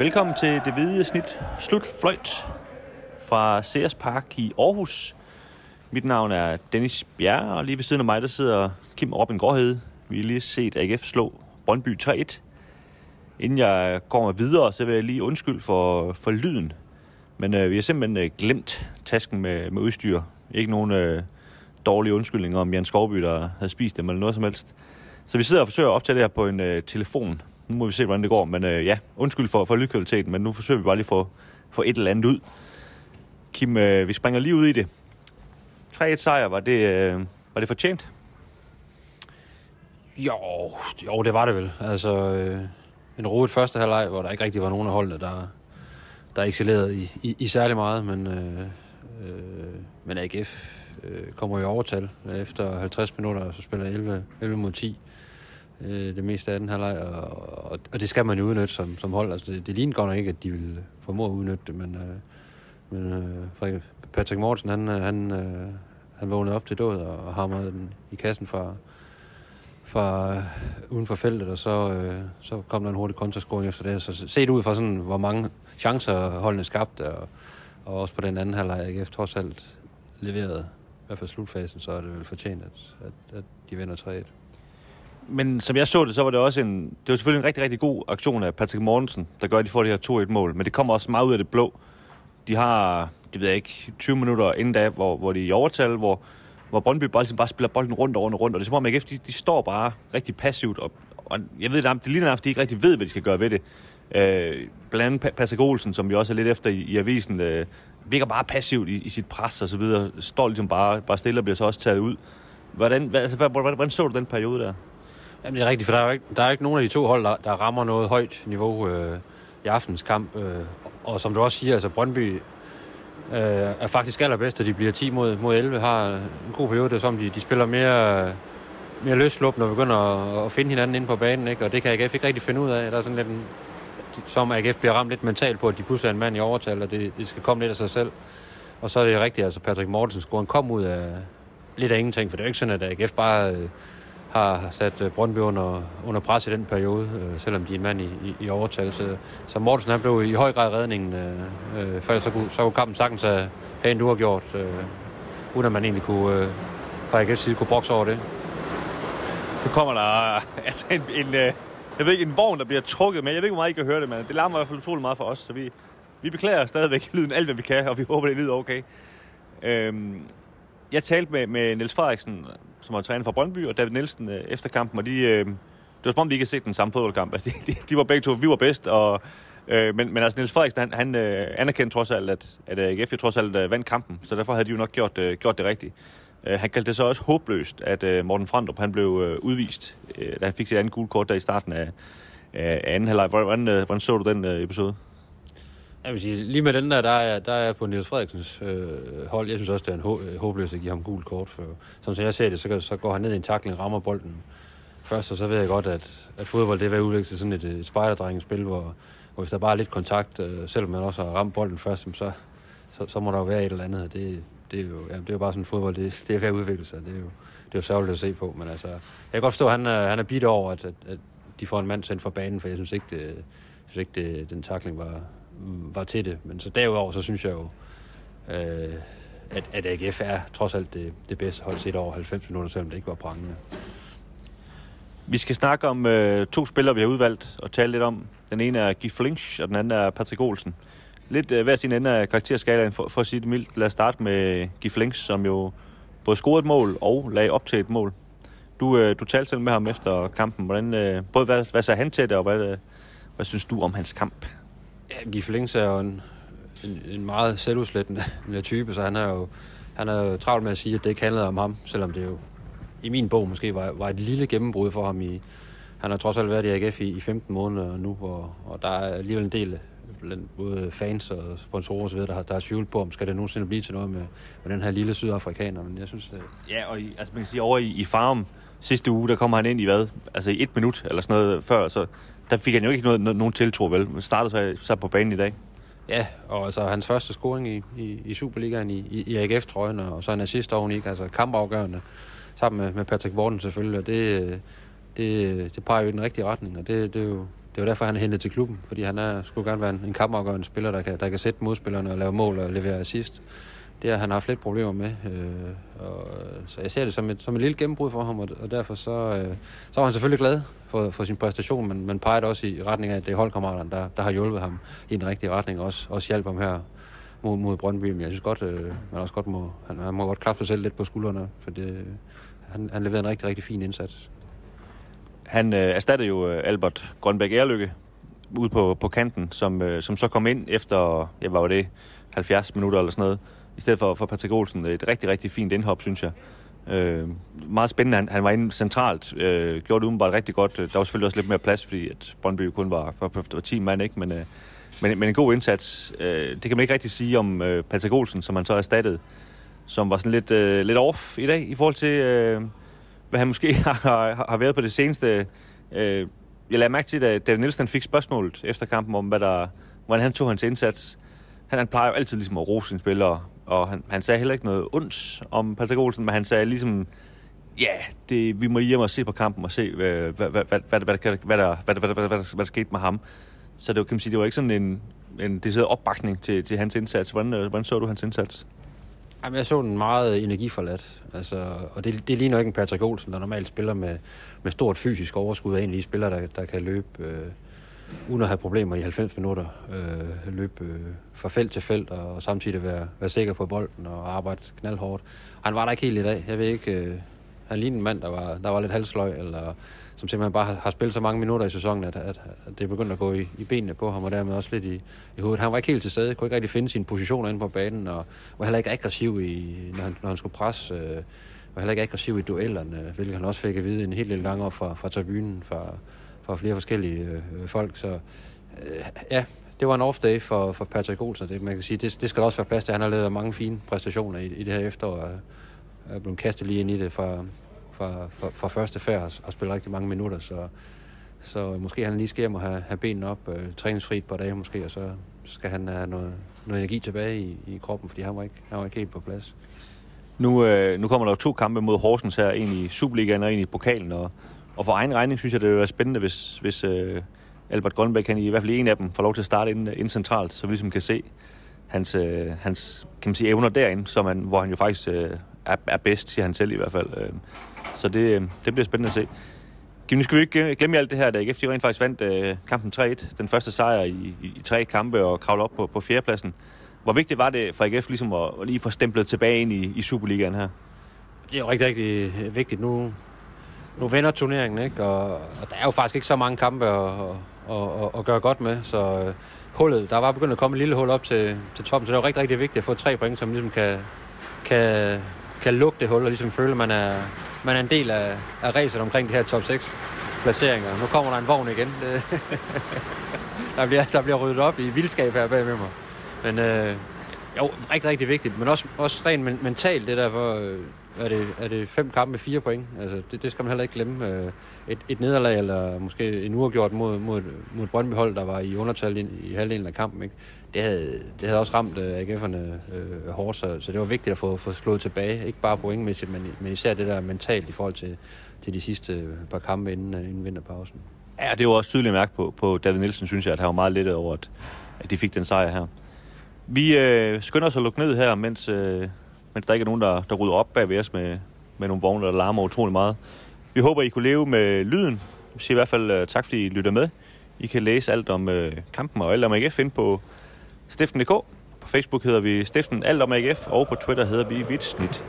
Velkommen til det hvide snit slutfløjt fra Sears Park i Aarhus. Mit navn er Dennis Bjerre, og lige ved siden af mig der sidder Kim Robin Gråhede. Vi har lige set AGF slå Brøndby 3-1. Inden jeg går videre, så vil jeg lige undskylde for, for lyden. Men øh, vi har simpelthen øh, glemt tasken med, med udstyr. Ikke nogen øh, dårlige undskyldninger om Jan Skovby, der havde spist dem eller noget som helst. Så vi sidder og forsøger at optage det her på en øh, telefon. Nu må vi se, hvordan det går. Men øh, ja, undskyld for, for lydkvaliteten, men nu forsøger vi bare lige at få, få et eller andet ud. Kim, øh, vi springer lige ud i det. 3-1 sejr, var det, øh, var det fortjent? Jo, jo, det var det vel. Altså, øh, en rodet første halvleg, hvor der ikke rigtig var nogen af holdene, der, der excellerede i, i, i særlig meget, men, øh, øh, men AGF øh, kommer i overtal efter 50 minutter, så spiller 11, 11 mod 10 øh, det meste af den halvleg, og, og, og det skal man jo udnytte som, som hold. Altså, det, det ligner godt nok ikke, at de vil formå at udnytte det, men, øh, men øh, Patrick Mortensen, han, øh, han, øh, han vågnede op til død og hamrede den i kassen fra, fra øh, uden for feltet, og så, øh, så kom der en hurtig kontrascoring efter det. Så set ud fra sådan, hvor mange chancer holdene skabte, og, og også på den anden halvleg, AGF trods alt leverede, i hvert fald slutfasen, så er det vel fortjent, at, at, at de vinder 3-1. Men som jeg så det, så var det også en... Det var selvfølgelig en rigtig, rigtig god aktion af Patrick Mortensen, der gør, at de får det her 2-1-mål. Men det kommer også meget ud af det blå. De har, det ved jeg ikke, 20 minutter inden da, hvor, hvor de er i overtal, hvor, hvor Brøndby bare, ligesom bare spiller bolden rundt og rundt og rundt. Og det er som om, AGF, de, de står bare rigtig passivt. Og, og jeg ved, det ligner nærmest, de ikke rigtig ved, hvad de skal gøre ved det. Øh, blandt andet Patrick Olsen, som vi også er lidt efter i, i avisen, øh, virker bare passivt i, i sit pres og så videre. Står ligesom bare, bare stille og bliver så også taget ud. Hvordan, hvad, altså, hvordan, hvordan så du den periode der? Jamen det er rigtigt, for der er jo ikke, der er ikke nogen af de to hold, der, der rammer noget højt niveau øh, i aftens kamp. Øh, og som du også siger, altså Brøndby øh, er faktisk allerbedst, at de bliver 10 mod, mod 11, har en god periode, det som de, de spiller mere, mere løslup, når de begynder at, at finde hinanden inde på banen, ikke? og det kan AGF ikke rigtig finde ud af. Der er sådan lidt en, som AGF bliver ramt lidt mentalt på, at de pludselig er en mand i overtal, og det, det skal komme lidt af sig selv. Og så er det rigtigt, altså Patrick Mortensen scoren kom ud af lidt af ingenting, for det er jo ikke sådan, at AGF bare... Øh, har sat øh, Brøndby under, under pres i den periode, øh, selvom de er mand i, i, i overtal. Så, så Mortensen han blev i høj grad redningen, øh, øh for for så kunne, så kunne kampen sagtens have, have en uafgjort, øh, uden at man egentlig kunne, øh, fra AGF's side kunne brokse over det. Nu kommer der altså en, en, øh, jeg ved ikke, en vogn, der bliver trukket med. Jeg ved ikke, hvor meget I kan høre det, men det larmer i hvert fald utrolig meget for os, så vi, vi beklager stadigvæk lyden alt, hvad vi kan, og vi håber, det lyder okay. Øhm, jeg talte med, med Niels Frederiksen, som var træner for Brøndby, og David Nielsen øh, efter kampen, og de, øh, det var som om, de ikke havde set den samme fodboldkamp. Altså, de, de, de var begge to, vi var bedst, og, øh, men, men altså Niels Frederiksen, han, han øh, anerkendte trods alt, at, at øh, AGF trods alt øh, vandt kampen, så derfor havde de jo nok gjort, øh, gjort det rigtigt. Øh, han kaldte det så også håbløst, at øh, Morten Frandrup, han blev øh, udvist, øh, da han fik sit andet gule kort der i starten af, af anden halvleg. Hvordan, øh, hvordan så du den øh, episode? Jeg vil sige, lige med den der, der er, der er på Niels Frederiksens øh, hold. Jeg synes også, det er en øh, håbløst at give ham gul kort. For, som jeg ser det, så, så går han ned i en takling, rammer bolden først, og så ved jeg godt, at, at fodbold det er ved at udvikle sig sådan et, et spejderdrengespil, hvor, hvor hvis der bare er lidt kontakt, øh, selvom man også har ramt bolden først, så, så, så må der jo være et eller andet. Det, det, er, jo, ja, det er jo bare sådan fodbold, det, det er ved at udvikle sig. Det er jo, det er jo sørgeligt at se på, men altså, jeg kan godt forstå, at han, er, han er bidt over, at, at, at de får en mand sendt fra banen, for jeg synes ikke, det, jeg synes ikke det, den takling var, var til det. Men så derudover, så synes jeg jo, øh, at, at AGF er trods alt det, det bedste hold set over 90 minutter, selvom det ikke var prangende. Vi skal snakke om øh, to spillere, vi har udvalgt og tale lidt om. Den ene er Giff Flinch, og den anden er Patrick Olsen. Lidt øh, hver sin ende af karakterskalaen, for, for at sige det mildt. Lad os starte med Giff Flinch, som jo både scorede et mål og lagde op til et mål. Du, øh, du talte selv med ham efter kampen. Hvordan, øh, både hvad, hvad sagde han til det, og hvad, øh, hvad synes du om hans kamp? Ja, Gif Links er jo en, en, en meget selvudslættende type, så han er jo han er jo travlt med at sige, at det ikke handlede om ham, selvom det jo i min bog måske var, var et lille gennembrud for ham. I, han har trods alt været i AGF i, i 15 måneder nu, og, og der er alligevel en del blandt både fans og sponsorer osv., der har, der har tvivl på, om skal det nogensinde blive til noget med, med den her lille sydafrikaner, men jeg synes... At... Ja, og i, altså man kan sige, over i, i farm sidste uge, der kommer han ind i hvad? Altså i et minut eller sådan noget før, så der fik han jo ikke noget, nogen tiltro, vel? Men startede så, så på banen i dag. Ja, og altså hans første scoring i, i, i Superligaen i, i, i AGF-trøjen, og så en assist oveni, altså kampafgørende, sammen med, med Patrick Morten selvfølgelig, og det, det, det peger jo i den rigtige retning, og det, det, er jo, det var derfor, han er hentet til klubben, fordi han er, skulle gerne være en, en kampafgørende spiller, der kan, der kan sætte modspillerne og lave mål og levere assist. Det har han haft lidt problemer med. Øh, og, så jeg ser det som et, som et lille gennembrud for ham, og, og derfor så, øh, så var han selvfølgelig glad for, for sin præstation, men man pegede også i retning af, at det er holdkammeraterne, der, der har hjulpet ham i den rigtige retning, og også, også hjælp ham her mod, mod Brøndby. Men jeg synes godt, øh, man også godt må, han, han må godt klappe sig selv lidt på skuldrene, for det, han, han leverede en rigtig, rigtig fin indsats. Han øh, erstattede jo øh, Albert Grønbæk Erlykke ude på, på kanten, som, øh, som så kom ind efter, ja, var var det, 70 minutter eller sådan noget, i stedet for, for Patrick Olsen. Et rigtig, rigtig fint indhop, synes jeg. Øh, meget spændende. Han, han var inde centralt, øh, gjorde det umiddelbart rigtig godt. Der var selvfølgelig også lidt mere plads, fordi at Brøndby kun var, var, var 10 mand, ikke? Men, øh, men, men en god indsats. Øh, det kan man ikke rigtig sige om øh, Patrick Olsen, som han så erstattede, som var sådan lidt, øh, lidt off i dag, i forhold til, øh, hvad han måske har, har været på det seneste. Øh, jeg lagde mærke til, at David Nielsen fik spørgsmålet efter kampen om, hvad der, hvordan han tog hans indsats. Han, han plejer jo altid ligesom at rose sine spillere, og han, han sagde heller ikke noget ondt om Patrick Olsen, men han sagde ligesom, ja, det, vi må hjem og se på kampen og se, hvad, hvad, hvad, hvad, hvad, hvad, hvad, hvad, der, hvad, hvad, hvad, hvad, hvad der skete med ham. Så det var, kan man sige, det var ikke sådan en, en decideret opbakning til, til hans indsats. Hvordan, hvordan så du hans indsats? Jamen, jeg så den meget energiforladt. Altså, og det, det ligner ikke en Patrick Olsen, der normalt spiller med, med stort fysisk overskud af en af de spillere, der, der kan løbe øh, uden at have problemer i 90 minutter. Øh, løbe øh, fra felt til felt og samtidig være, være sikker på bolden og arbejde knaldhårdt. Han var der ikke helt i dag. Jeg ved ikke, øh, han lignede en mand, der var, der var lidt halsløg, eller som simpelthen bare har, har spillet så mange minutter i sæsonen, at, at, at det er begyndt at gå i, i benene på ham, og dermed også lidt i, i hovedet. Han var ikke helt til stede, kunne ikke rigtig finde sin position inde på banen, og var heller ikke aggressiv, i, når, han, når han skulle presse. Øh, var heller ikke aggressiv i duellerne, hvilket han også fik at vide en helt lille gang op fra, fra tribunen, fra, fra flere forskellige øh, folk. Så øh, ja, det var en off day for, for Patrick Olsen. Det, man kan sige, det, det skal der også være plads til. Han har lavet mange fine præstationer i, i det her efterår, og er blevet kastet lige ind i det fra, fra, fra, fra første færd og spillet rigtig mange minutter, så, så måske han lige skal hjem og have, have benene op, øh, træningsfri et par dage måske, og så skal han have noget, noget energi tilbage i, i kroppen, fordi han var ikke, han var ikke helt på plads. Nu, øh, nu kommer der jo to kampe mod Horsens her, en i Superligaen og en i pokalen, og, og for egen regning synes jeg, det vil være spændende, hvis, hvis øh, Albert Grønbæk, han i hvert fald en af dem, får lov til at starte ind, ind centralt, så vi ligesom kan se hans, øh, hans kan man sige, evner derinde, som han, hvor han jo faktisk øh, er, er bedst, siger han selv i hvert fald. Øh, så det, øh, det bliver spændende at se. Nu skal vi ikke glemme alt det her, da AGF de rent faktisk vandt øh, kampen 3-1. Den første sejr i, i, i tre kampe og kravle op på, på fjerdepladsen. Hvor vigtigt var det for AGF ligesom at, at lige få stemplet tilbage ind i, i Superligaen her? Det er jo rigtig, rigtig vigtigt. Nu, nu vender turneringen, ikke? Og, og der er jo faktisk ikke så mange kampe at, at, at, at gøre godt med, så uh, hullet, der var begyndt at komme et lille hul op til, til toppen, så det var rigtig, rigtig vigtigt at få tre point, som ligesom kan, kan, kan lukke det hul, og ligesom føle, at man er, man er en del af, af racet omkring de her top 6 placeringer. Nu kommer der en vogn igen. Der, bliver, der bliver ryddet op i vildskab her bag med mig. Men øh, jo, rigtig, rigtig vigtigt. Men også, også rent mentalt, det der, hvor øh, er det, er det fem kampe med fire point. Altså, det, det skal man heller ikke glemme. Øh, et, et nederlag, eller måske en uafgjort mod, mod, mod et Brøndby-hold, der var i undertal i, i halvdelen af kampen. Ikke? Det, havde, det havde også ramt øh, AGF'erne øh, hårdt, så, så det var vigtigt at få, få slået tilbage. Ikke bare pointmæssigt, men, men især det der mentalt i forhold til, til de sidste øh, par kampe inden, øh, inden vinterpausen. Ja, det var også tydeligt mærke på, på David Nielsen, synes jeg, at han var meget lettet over, at, at de fik den sejr her. Vi øh, skynder os at lukke ned her, mens, øh, mens der ikke er nogen, der, der rydder op bag ved os med, med nogle vogne, der larmer utrolig meget. Vi håber, I kunne leve med lyden. Vi siger i hvert fald øh, tak, fordi I lytter med. I kan læse alt om øh, kampen og alt om AGF ind på stiften.dk. På Facebook hedder vi Stiften Alt om AGF, og på Twitter hedder vi Vitsnit.